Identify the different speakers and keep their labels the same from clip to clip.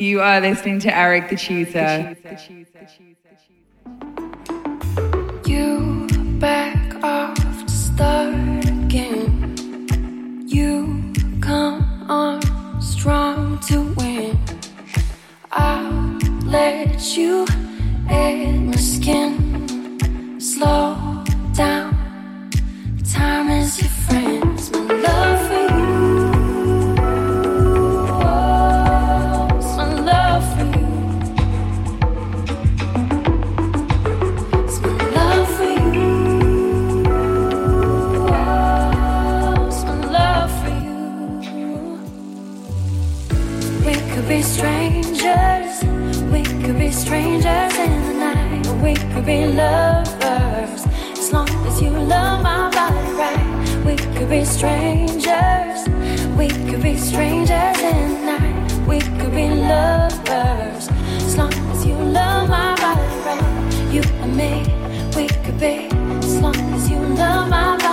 Speaker 1: You are listening to Eric the Tutor.
Speaker 2: You back off to start again. You come on strong to win. I'll let you in my skin. Slow down, time is your friend. we could be lovers. As long as you love my body right, we could be strangers. We could be strangers in night. We could be lovers. As long as you love my body right, you and me, we could be. As long as you love my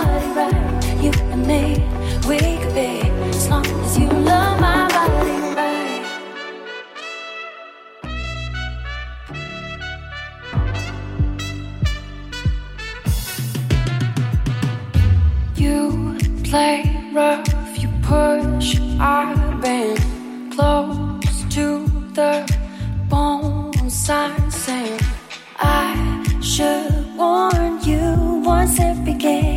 Speaker 2: once it began.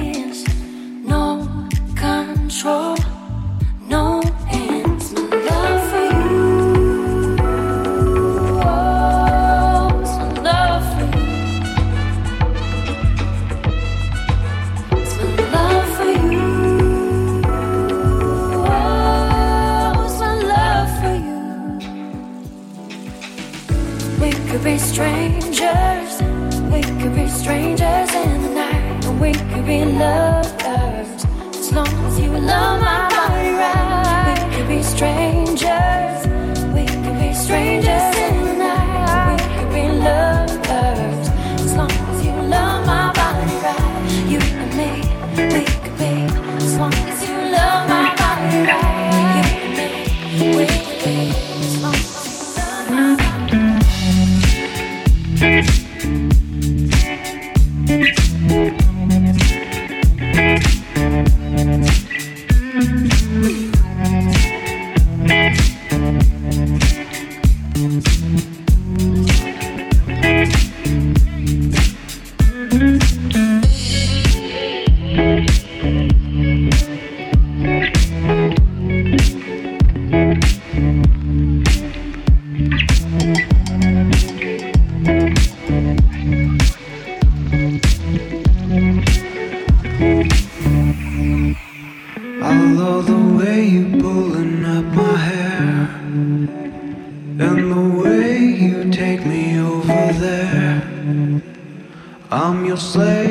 Speaker 2: you
Speaker 3: say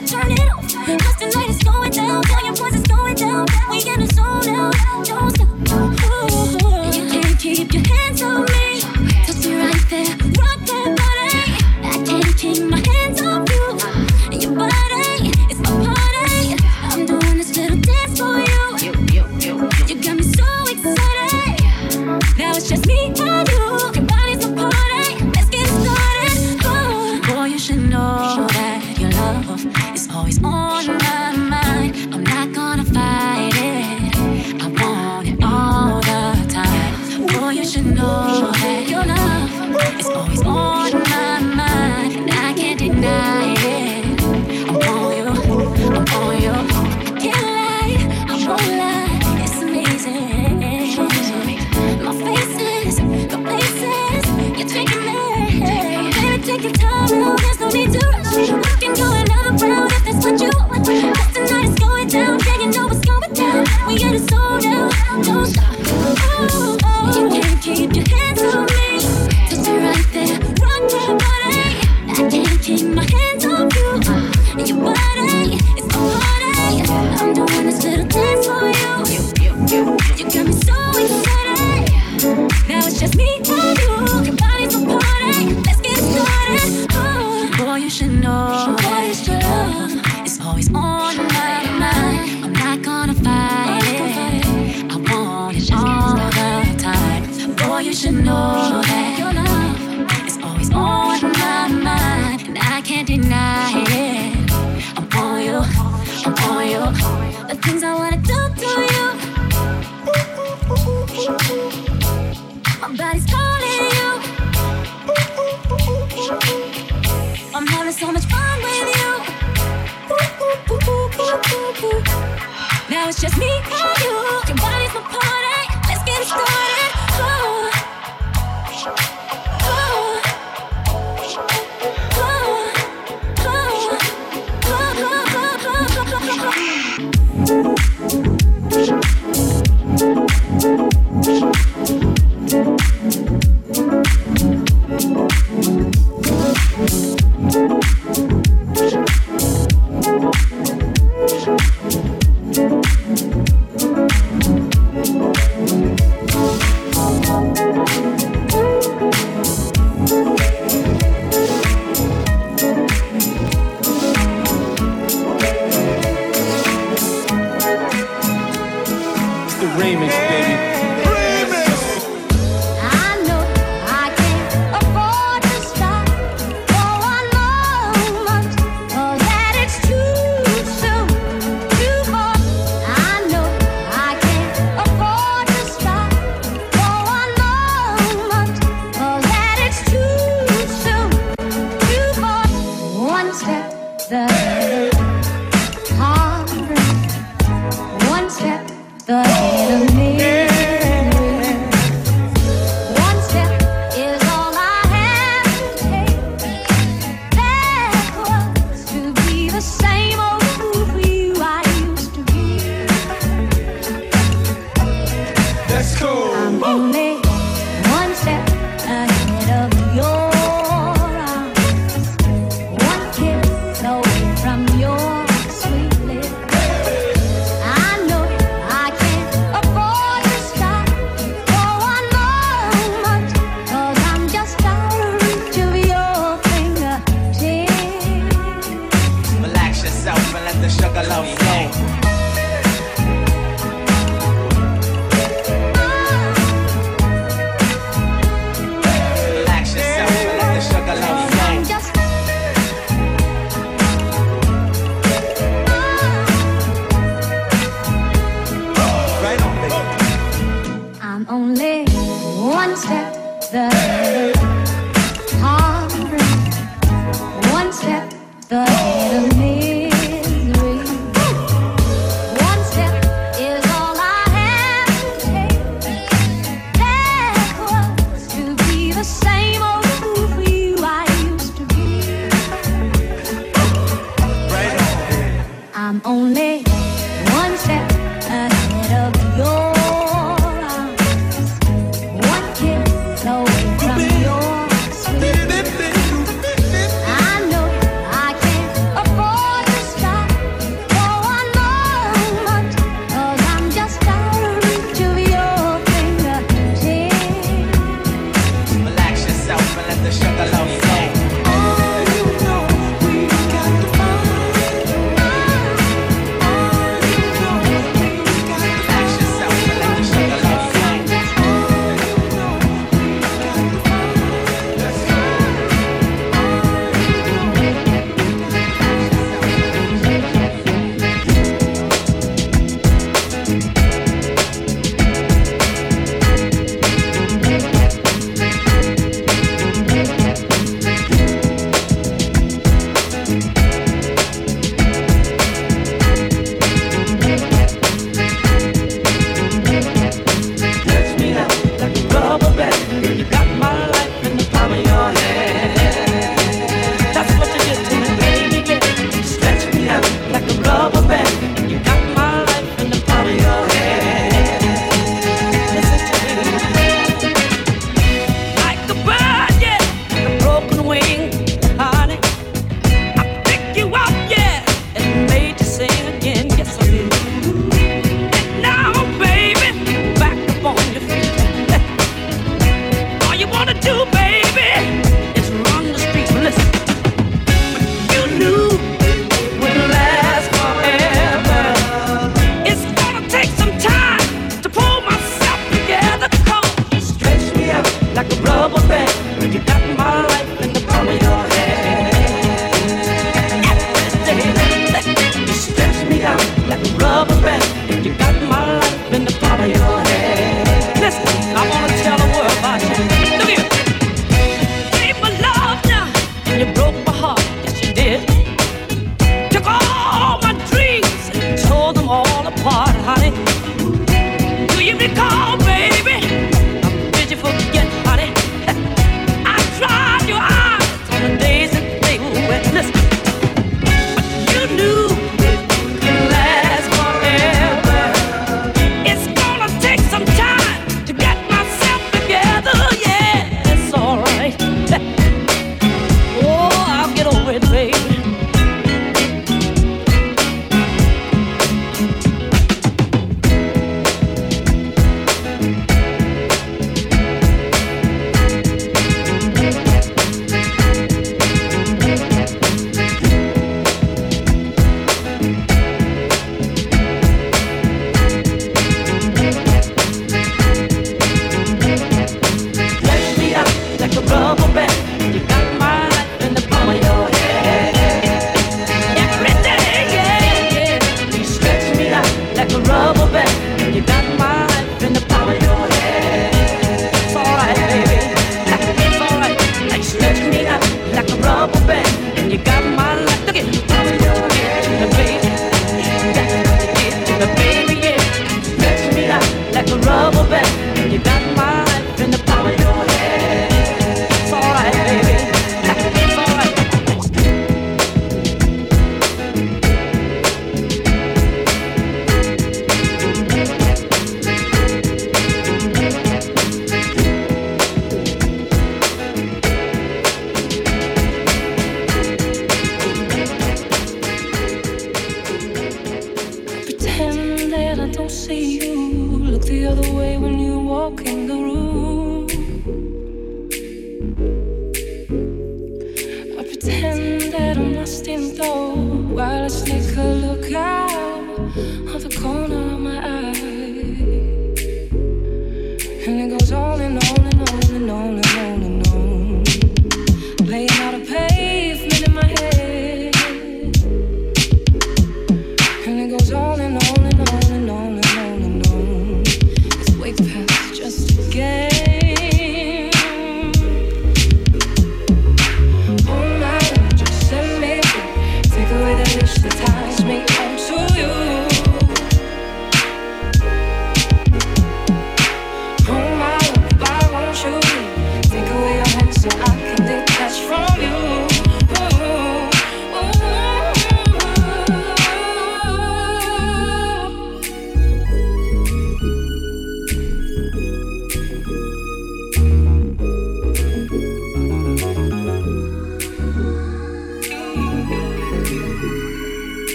Speaker 3: to turn it on. boy, you
Speaker 4: should know that your
Speaker 5: love
Speaker 4: is
Speaker 5: always on
Speaker 4: my mind, and I can't
Speaker 6: deny it. I'm on you, I'm on you. The things I wanna do to you. My body's calling you. I'm having so much fun with you. Now it's just me and you.
Speaker 2: that?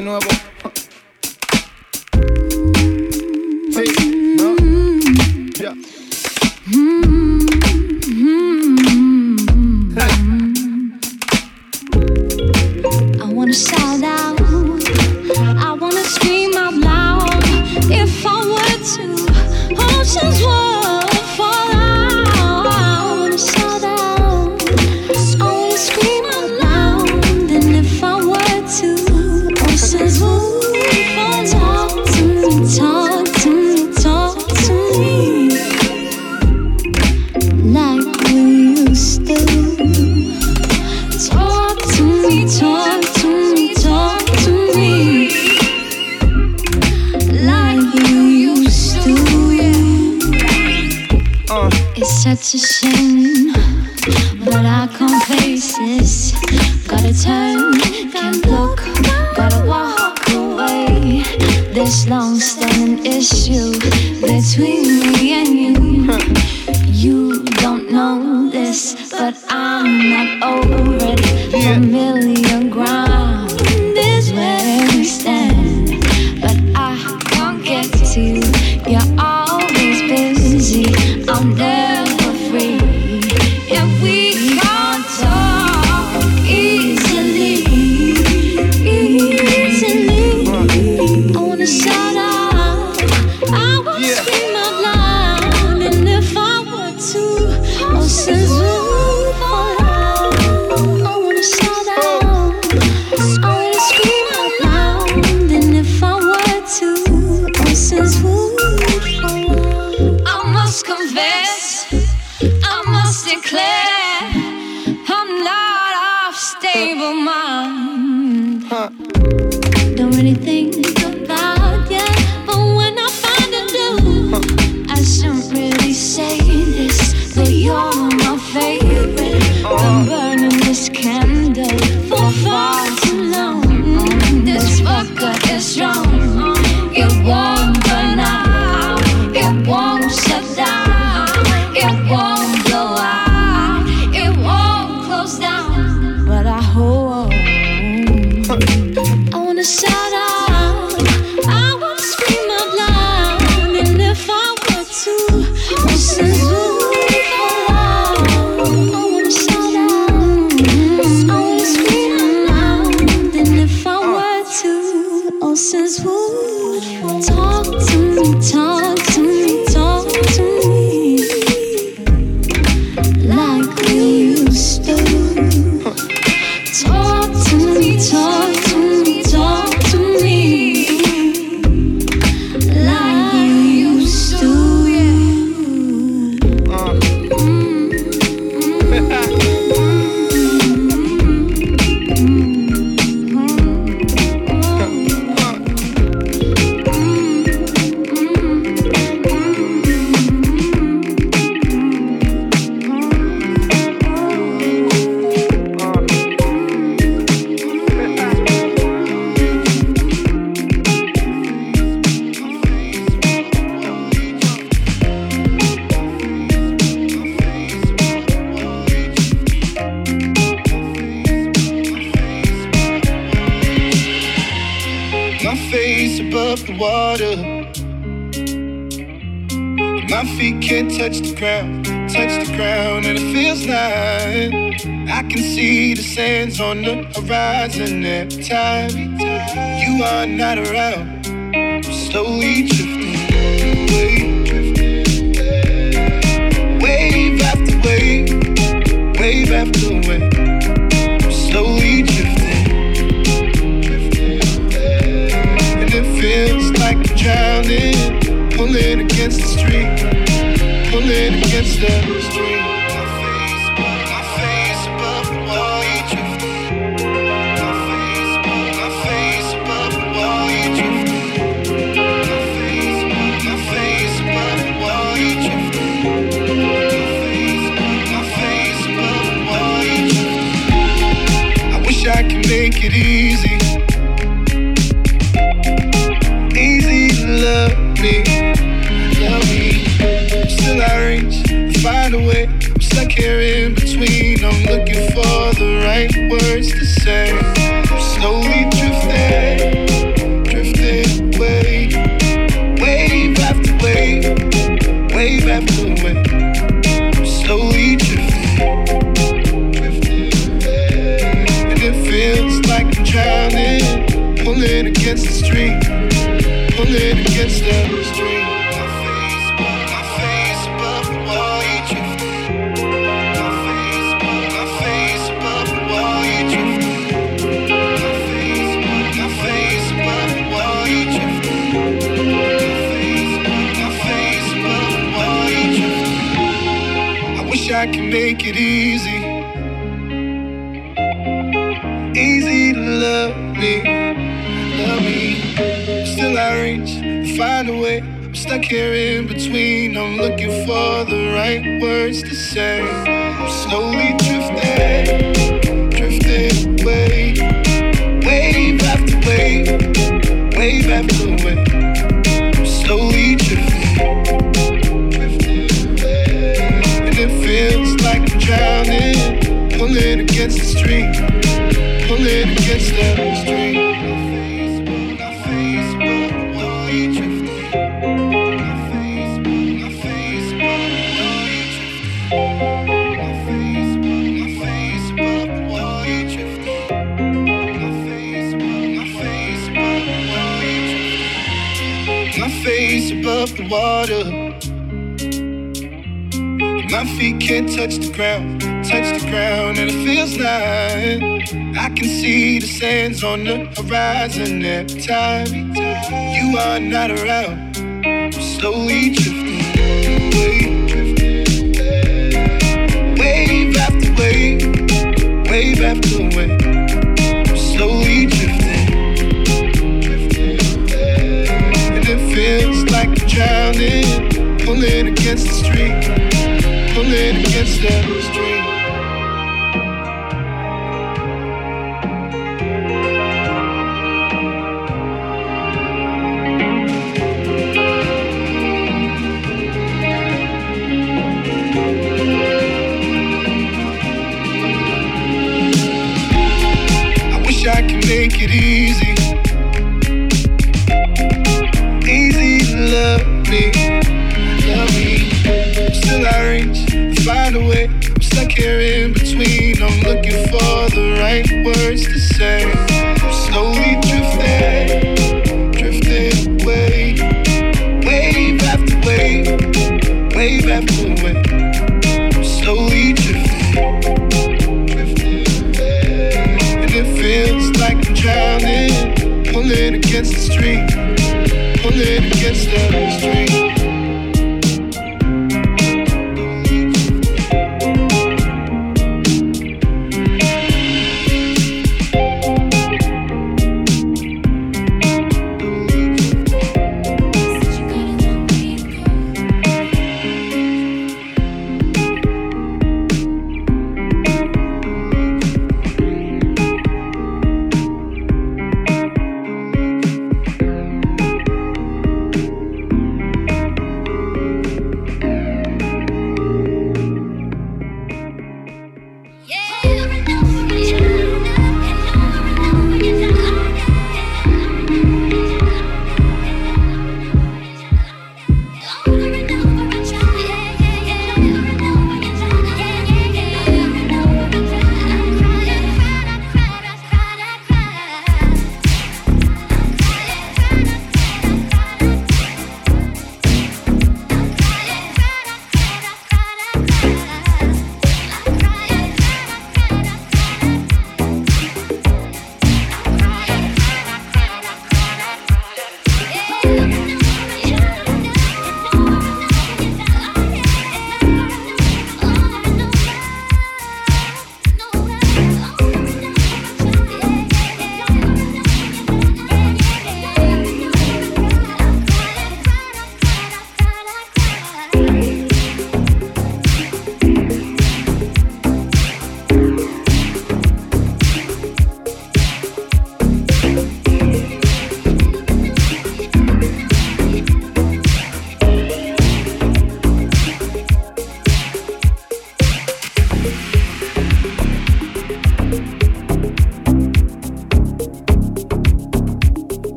Speaker 2: de nuevo.
Speaker 4: this, but I'm not over it. Yeah.
Speaker 7: million ground. Since who? it against the stream. say. make it easy. Easy to love me, love me. Still I reach, find a way. I'm stuck here in between. I'm looking for the right words to say. I'm slowly love me. Still I reach, find a way. I'm stuck here in between. I'm looking for the right words to say. Slowly drifting, drifting away. Wave after wave, wave after wave. Slowly drifting, drifting away. And it feels like I'm drowning, pulling against the street pulling against the street.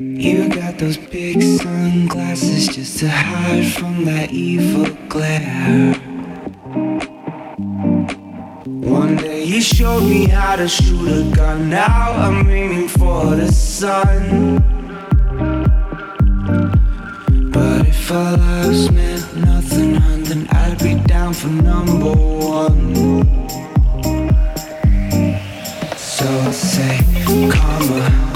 Speaker 7: You
Speaker 3: got those big sunglasses just to hide from that evil glare. One day you showed me how to shoot a gun, now I'm aiming for the sun. But if I last meant nothing, then I'd be down for number one. So I say, karma.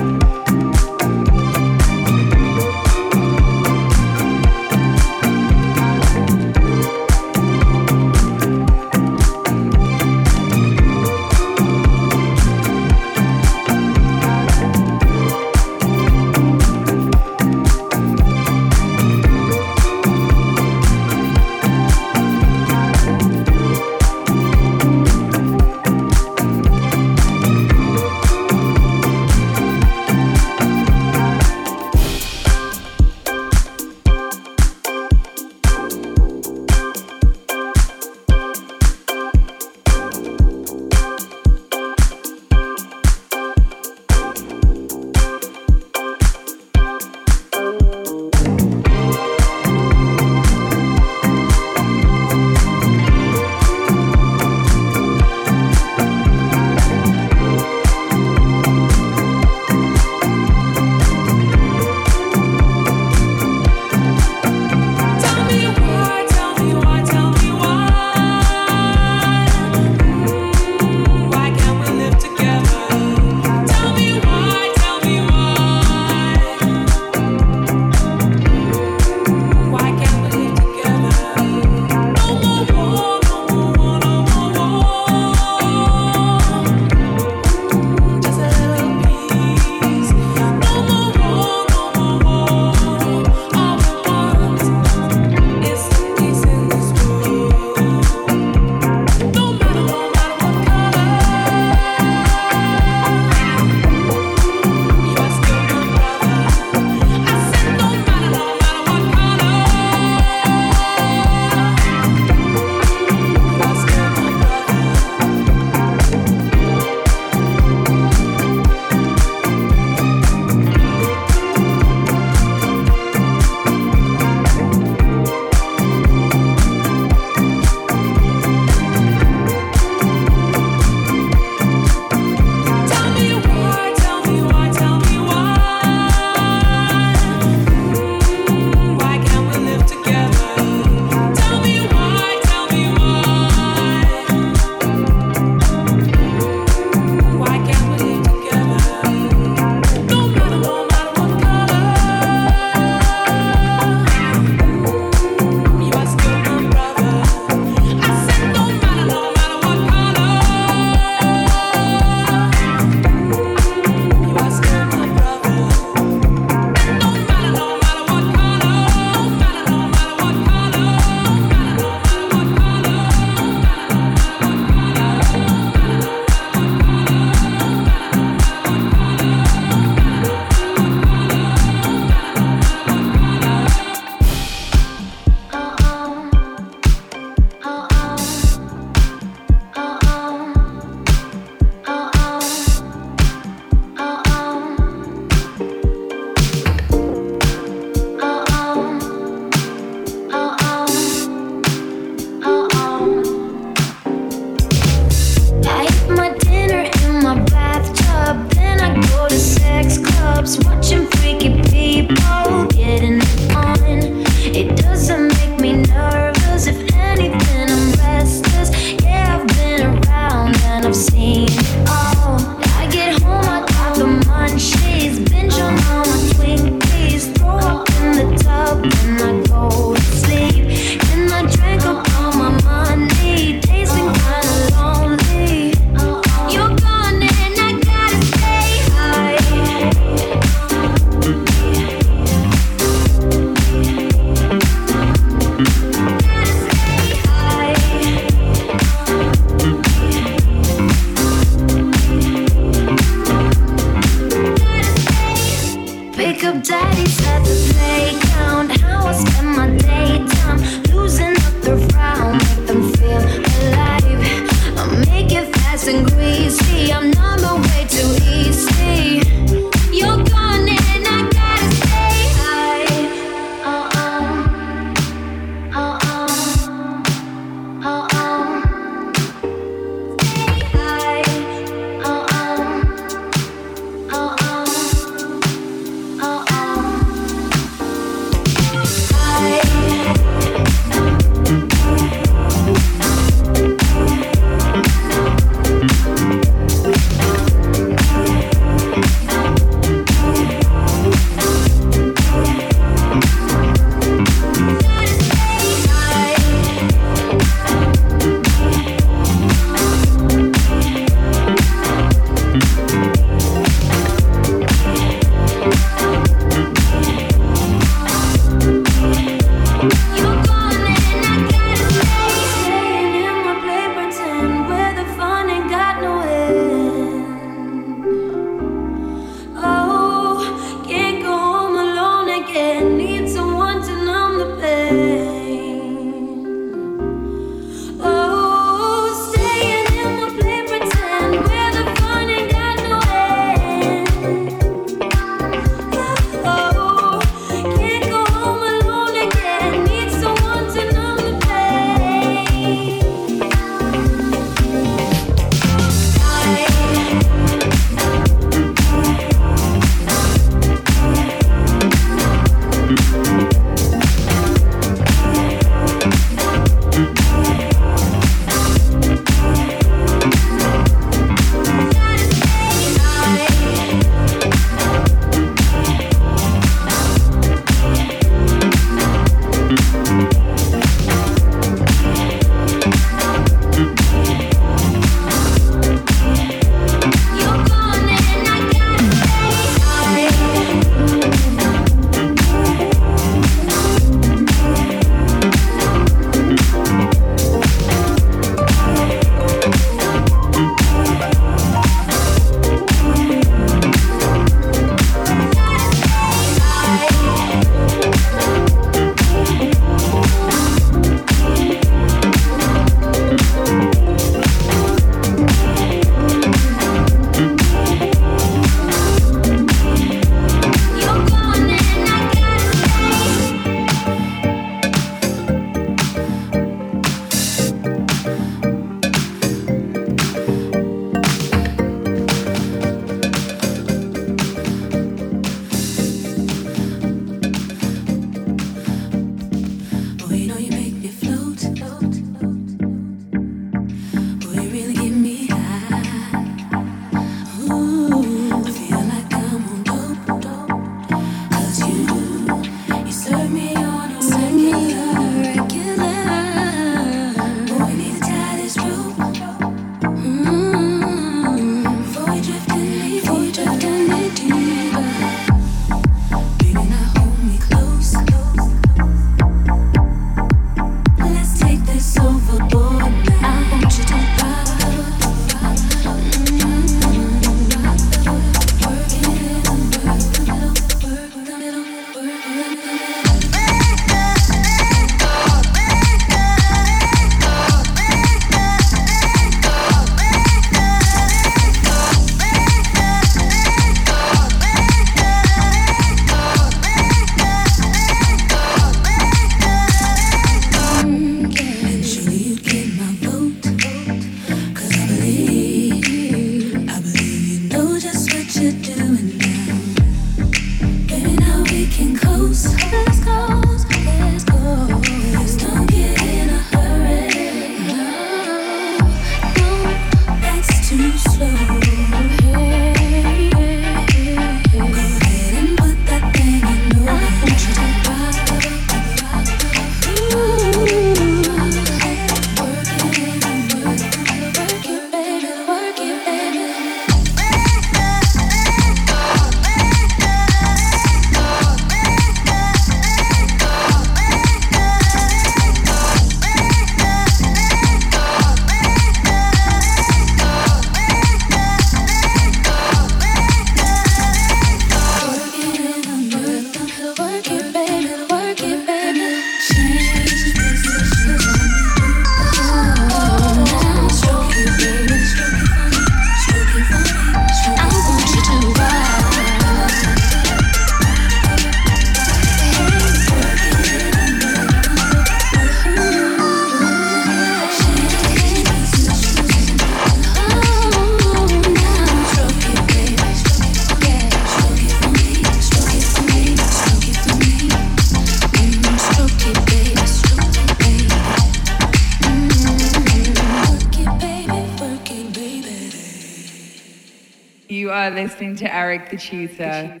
Speaker 1: Eric the Tutor.